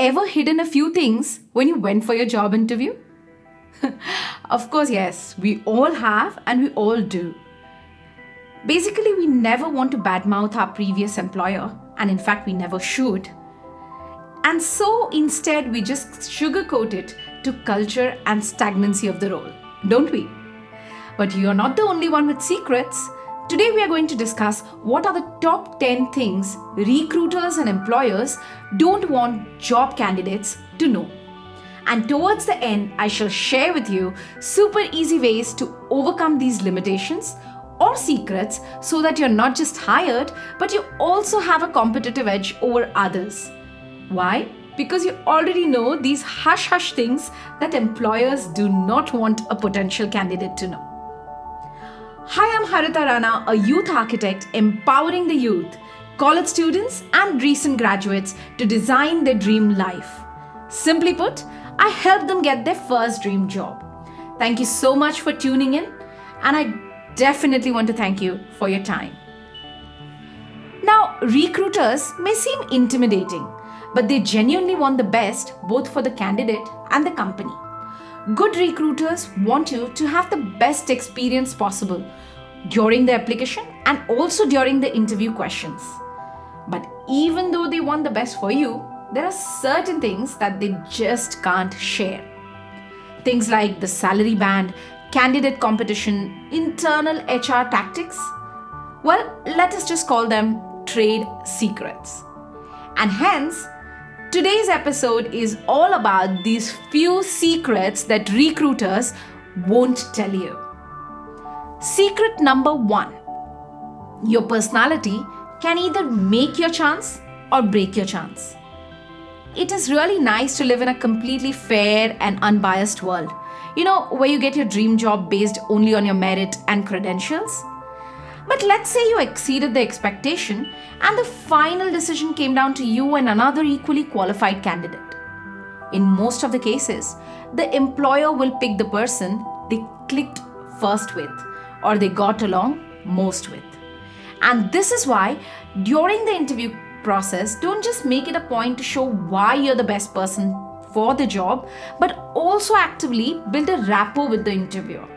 ever hidden a few things when you went for your job interview? of course, yes, we all have and we all do. Basically, we never want to badmouth our previous employer, and in fact, we never should. And so instead, we just sugarcoat it to culture and stagnancy of the role, don't we? But you're not the only one with secrets. Today, we are going to discuss what are the top 10 things recruiters and employers don't want job candidates to know. And towards the end, I shall share with you super easy ways to overcome these limitations or secrets so that you're not just hired, but you also have a competitive edge over others. Why? Because you already know these hush hush things that employers do not want a potential candidate to know. Hi, I'm Harita Rana, a youth architect empowering the youth, college students, and recent graduates to design their dream life. Simply put, I help them get their first dream job. Thank you so much for tuning in, and I definitely want to thank you for your time. Now, recruiters may seem intimidating, but they genuinely want the best both for the candidate and the company. Good recruiters want you to have the best experience possible during the application and also during the interview questions. But even though they want the best for you, there are certain things that they just can't share. Things like the salary band, candidate competition, internal HR tactics? Well, let us just call them trade secrets. And hence, today's episode is all about these few secrets that recruiters won't tell you. Secret number one your personality can either make your chance or break your chance. It is really nice to live in a completely fair and unbiased world you know, where you get your dream job based only on your merit and credentials. But let's say you exceeded the expectation and the final decision came down to you and another equally qualified candidate. In most of the cases, the employer will pick the person they clicked first with or they got along most with. And this is why, during the interview process, don't just make it a point to show why you're the best person for the job, but also actively build a rapport with the interviewer.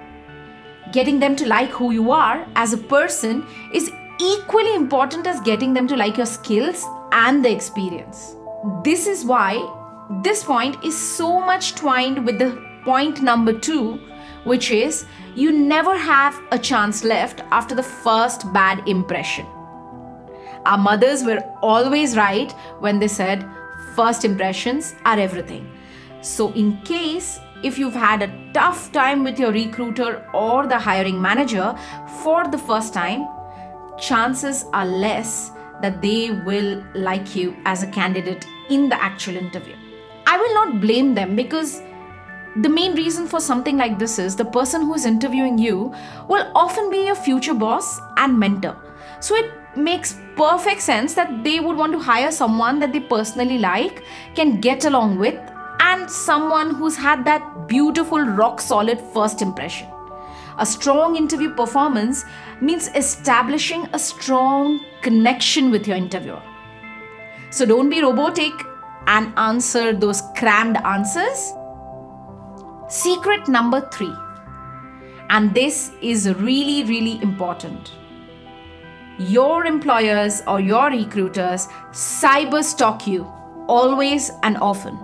Getting them to like who you are as a person is equally important as getting them to like your skills and the experience. This is why this point is so much twined with the point number two, which is you never have a chance left after the first bad impression. Our mothers were always right when they said, first impressions are everything. So, in case if you've had a tough time with your recruiter or the hiring manager for the first time, chances are less that they will like you as a candidate in the actual interview. I will not blame them because the main reason for something like this is the person who is interviewing you will often be your future boss and mentor. So it makes perfect sense that they would want to hire someone that they personally like, can get along with, and someone who's had that beautiful, rock solid first impression. A strong interview performance means establishing a strong connection with your interviewer. So don't be robotic and answer those crammed answers. Secret number three, and this is really, really important your employers or your recruiters cyber stalk you always and often.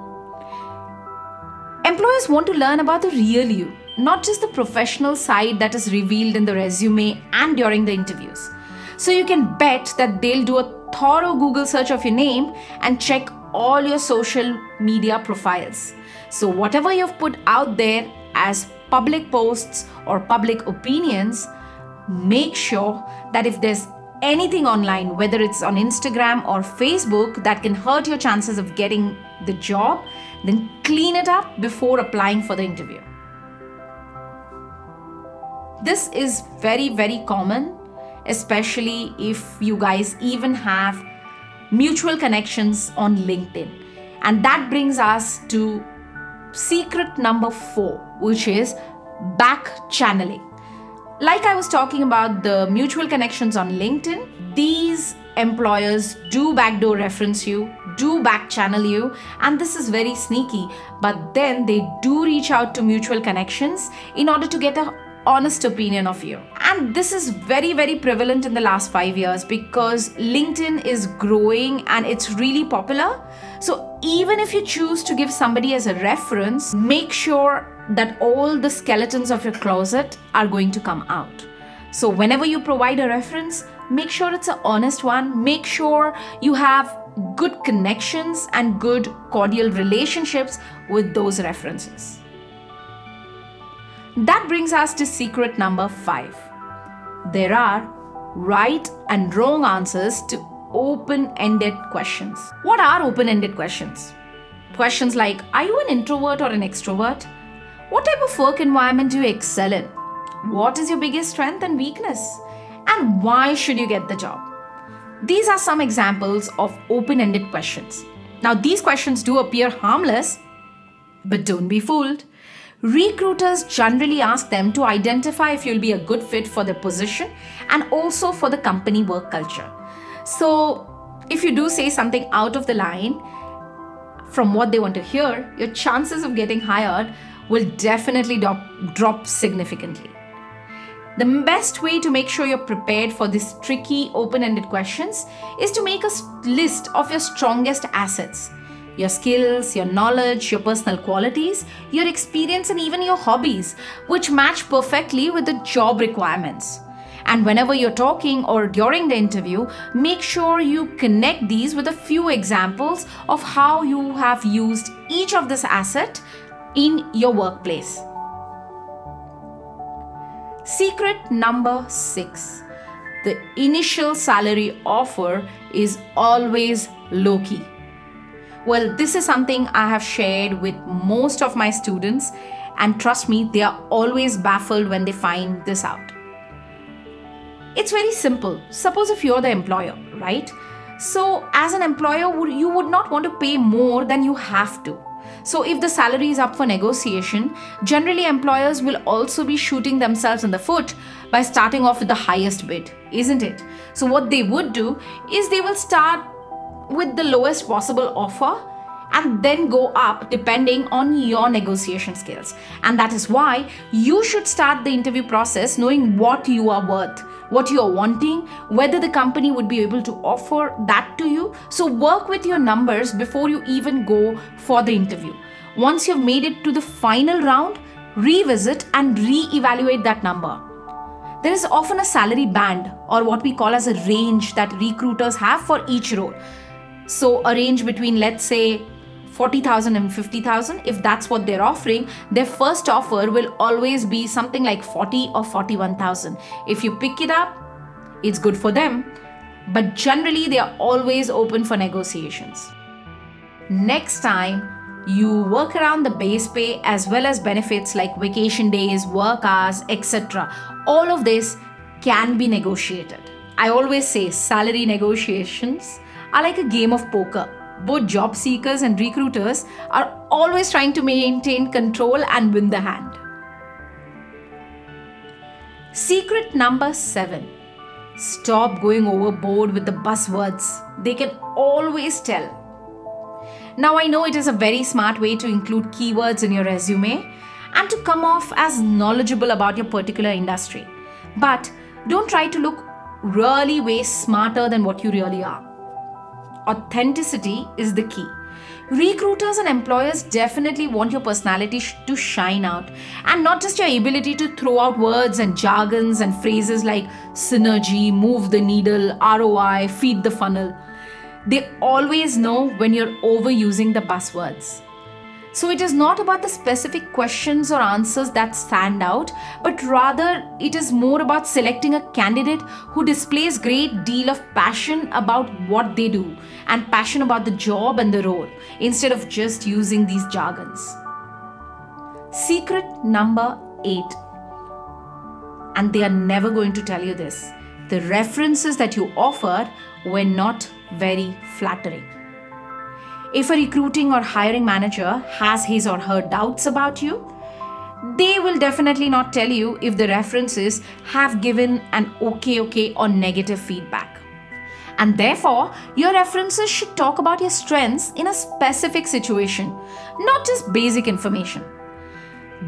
Employers want to learn about the real you, not just the professional side that is revealed in the resume and during the interviews. So you can bet that they'll do a thorough Google search of your name and check all your social media profiles. So, whatever you've put out there as public posts or public opinions, make sure that if there's anything online, whether it's on Instagram or Facebook, that can hurt your chances of getting the job, then clean it up before applying for the interview. This is very, very common, especially if you guys even have mutual connections on LinkedIn. And that brings us to secret number four, which is back channeling. Like I was talking about the mutual connections on LinkedIn, these employers do backdoor reference you, do back channel you, and this is very sneaky, but then they do reach out to mutual connections in order to get a honest opinion of you. And this is very, very prevalent in the last five years because LinkedIn is growing and it's really popular. So, even if you choose to give somebody as a reference, make sure that all the skeletons of your closet are going to come out. So, whenever you provide a reference, make sure it's an honest one. Make sure you have good connections and good cordial relationships with those references. That brings us to secret number five. There are right and wrong answers to open ended questions. What are open ended questions? Questions like Are you an introvert or an extrovert? What type of work environment do you excel in? What is your biggest strength and weakness? And why should you get the job? These are some examples of open ended questions. Now, these questions do appear harmless, but don't be fooled. Recruiters generally ask them to identify if you'll be a good fit for the position and also for the company work culture. So, if you do say something out of the line from what they want to hear, your chances of getting hired will definitely drop, drop significantly. The best way to make sure you're prepared for these tricky open ended questions is to make a list of your strongest assets your skills, your knowledge, your personal qualities, your experience, and even your hobbies, which match perfectly with the job requirements. And whenever you're talking or during the interview, make sure you connect these with a few examples of how you have used each of this asset in your workplace. Secret number six the initial salary offer is always low key. Well, this is something I have shared with most of my students, and trust me, they are always baffled when they find this out. It's very simple. Suppose if you're the employer, right? So, as an employer, you would not want to pay more than you have to. So, if the salary is up for negotiation, generally employers will also be shooting themselves in the foot by starting off with the highest bid, isn't it? So, what they would do is they will start with the lowest possible offer and then go up depending on your negotiation skills. And that is why you should start the interview process knowing what you are worth, what you are wanting, whether the company would be able to offer that to you. So work with your numbers before you even go for the interview. Once you've made it to the final round, revisit and re-evaluate that number. There is often a salary band or what we call as a range that recruiters have for each role. So a range between let's say 40,000 and 50,000 if that's what they're offering their first offer will always be something like 40 or 41,000 if you pick it up it's good for them. But generally they are always open for negotiations. Next time you work around the base pay as well as benefits like vacation days work hours etc all of this can be negotiated. I always say salary negotiations are like a game of poker both job seekers and recruiters are always trying to maintain control and win the hand. Secret number seven stop going overboard with the buzzwords. They can always tell. Now, I know it is a very smart way to include keywords in your resume and to come off as knowledgeable about your particular industry. But don't try to look really way smarter than what you really are authenticity is the key. Recruiters and employers definitely want your personality sh- to shine out and not just your ability to throw out words and jargons and phrases like synergy, move the needle, ROI, feed the funnel. They always know when you're overusing the buzzwords. So it is not about the specific questions or answers that stand out, but rather it is more about selecting a candidate who displays great deal of passion about what they do and passion about the job and the role instead of just using these jargons. Secret number 8 and they are never going to tell you this. The references that you offered were not very flattering. If a recruiting or hiring manager has his or her doubts about you, they will definitely not tell you if the references have given an okay, okay, or negative feedback. And therefore, your references should talk about your strengths in a specific situation, not just basic information.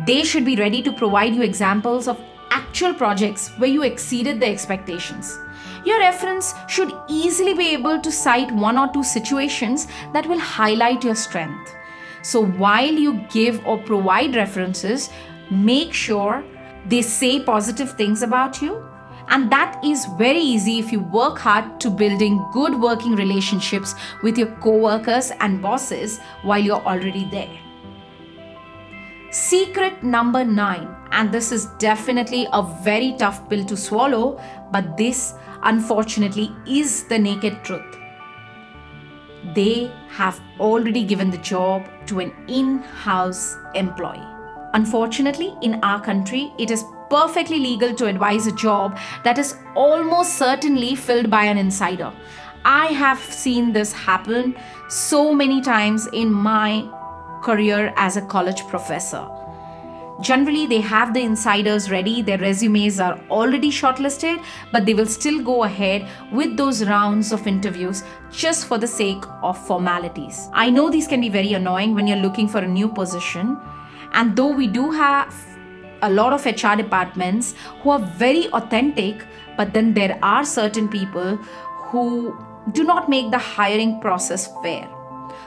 They should be ready to provide you examples of actual projects where you exceeded the expectations. Your reference should easily be able to cite one or two situations that will highlight your strength. So while you give or provide references, make sure they say positive things about you. And that is very easy if you work hard to building good working relationships with your co-workers and bosses while you're already there. Secret number 9 and this is definitely a very tough pill to swallow, but this unfortunately is the naked truth. They have already given the job to an in house employee. Unfortunately, in our country, it is perfectly legal to advise a job that is almost certainly filled by an insider. I have seen this happen so many times in my career as a college professor. Generally, they have the insiders ready, their resumes are already shortlisted, but they will still go ahead with those rounds of interviews just for the sake of formalities. I know these can be very annoying when you're looking for a new position, and though we do have a lot of HR departments who are very authentic, but then there are certain people who do not make the hiring process fair.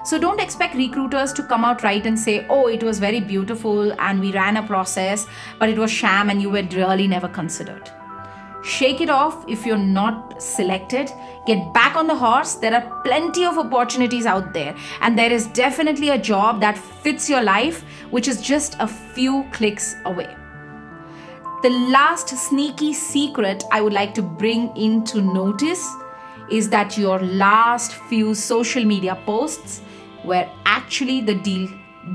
So don't expect recruiters to come out right and say, oh, it was very beautiful and we ran a process, but it was sham and you were really never considered. Shake it off if you're not selected. Get back on the horse. There are plenty of opportunities out there, and there is definitely a job that fits your life, which is just a few clicks away. The last sneaky secret I would like to bring into notice is that your last few social media posts were actually the deal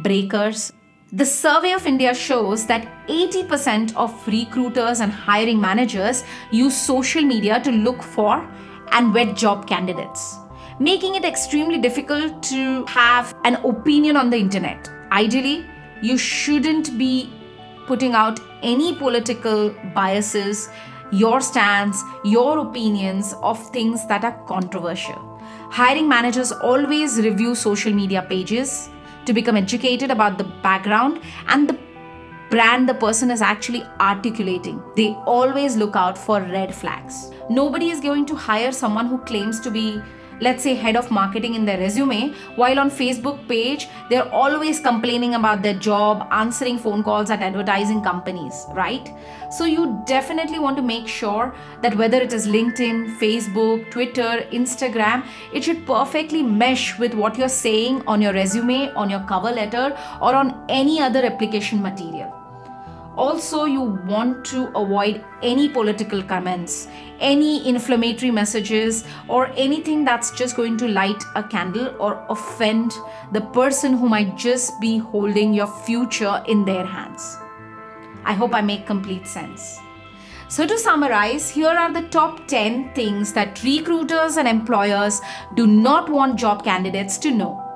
breakers. The survey of India shows that 80% of recruiters and hiring managers use social media to look for and vet job candidates, making it extremely difficult to have an opinion on the internet. Ideally, you shouldn't be putting out any political biases, your stance, your opinions of things that are controversial. Hiring managers always review social media pages to become educated about the background and the brand the person is actually articulating. They always look out for red flags. Nobody is going to hire someone who claims to be let's say head of marketing in their resume while on facebook page they're always complaining about their job answering phone calls at advertising companies right? So you definitely want to make sure that whether it is linkedin facebook twitter instagram it should perfectly mesh with what you're saying on your resume on your cover letter or on any other application material also, you want to avoid any political comments, any inflammatory messages, or anything that's just going to light a candle or offend the person who might just be holding your future in their hands. I hope I make complete sense. So, to summarize, here are the top 10 things that recruiters and employers do not want job candidates to know.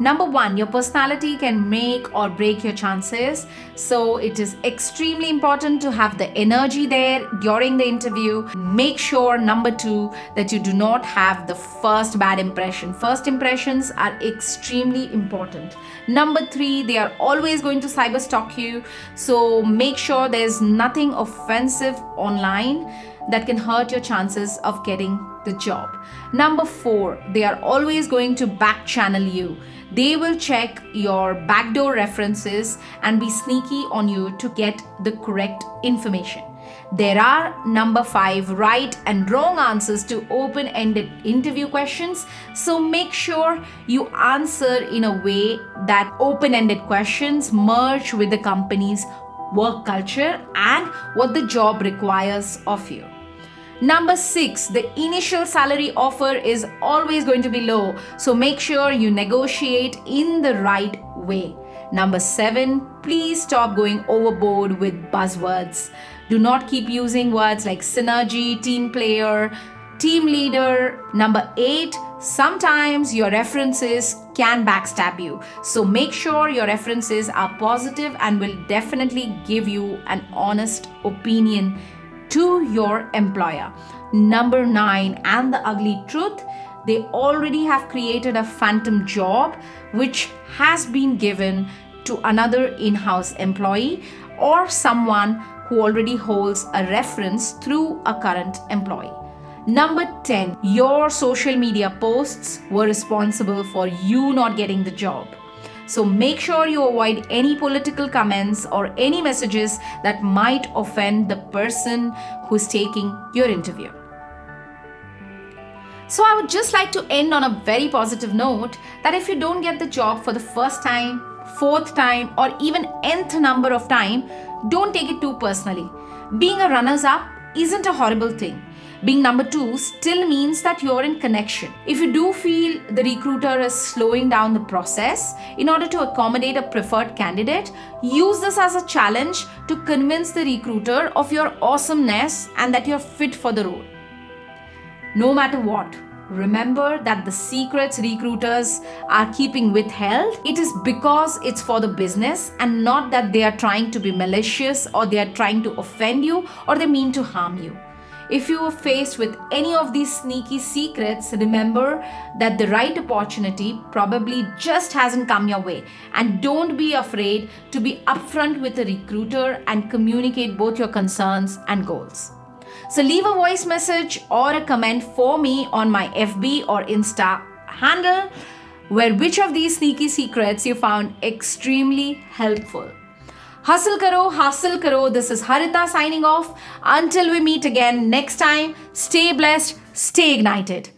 Number one, your personality can make or break your chances. So it is extremely important to have the energy there during the interview. Make sure, number two, that you do not have the first bad impression. First impressions are extremely important. Number three, they are always going to cyber stalk you. So make sure there's nothing offensive online that can hurt your chances of getting the job. Number four, they are always going to back channel you. They will check your backdoor references and be sneaky on you to get the correct information. There are number five right and wrong answers to open ended interview questions. So make sure you answer in a way that open ended questions merge with the company's work culture and what the job requires of you. Number six, the initial salary offer is always going to be low, so make sure you negotiate in the right way. Number seven, please stop going overboard with buzzwords. Do not keep using words like synergy, team player, team leader. Number eight, sometimes your references can backstab you. So make sure your references are positive and will definitely give you an honest opinion to your employer. number 9 and the ugly truth they already have created a phantom job which has been given to another in house employee or someone who already holds a reference through a current employee. Number 10, your social media posts were responsible for you not getting the job. So make sure you avoid any political comments or any messages that might offend the person who's taking your interview. So I would just like to end on a very positive note that if you don't get the job for the first time, fourth time, or even nth number of time, don't take it too personally. Being a runners up isn't a horrible thing. Being number two still means that you're in connection. If you do feel the recruiter is slowing down the process in order to accommodate a preferred candidate, use this as a challenge to convince the recruiter of your awesomeness and that you're fit for the role. No matter what, remember that the secrets recruiters are keeping withheld, it is because it's for the business and not that they are trying to be malicious or they are trying to offend you or they mean to harm you. If you are faced with any of these sneaky secrets, remember that the right opportunity probably just hasn't come your way. And don't be afraid to be upfront with a recruiter and communicate both your concerns and goals. So leave a voice message or a comment for me on my FB or Insta handle where which of these sneaky secrets you found extremely helpful. Hustle karo, hasil karo. This is Harita signing off. Until we meet again next time, stay blessed, stay ignited.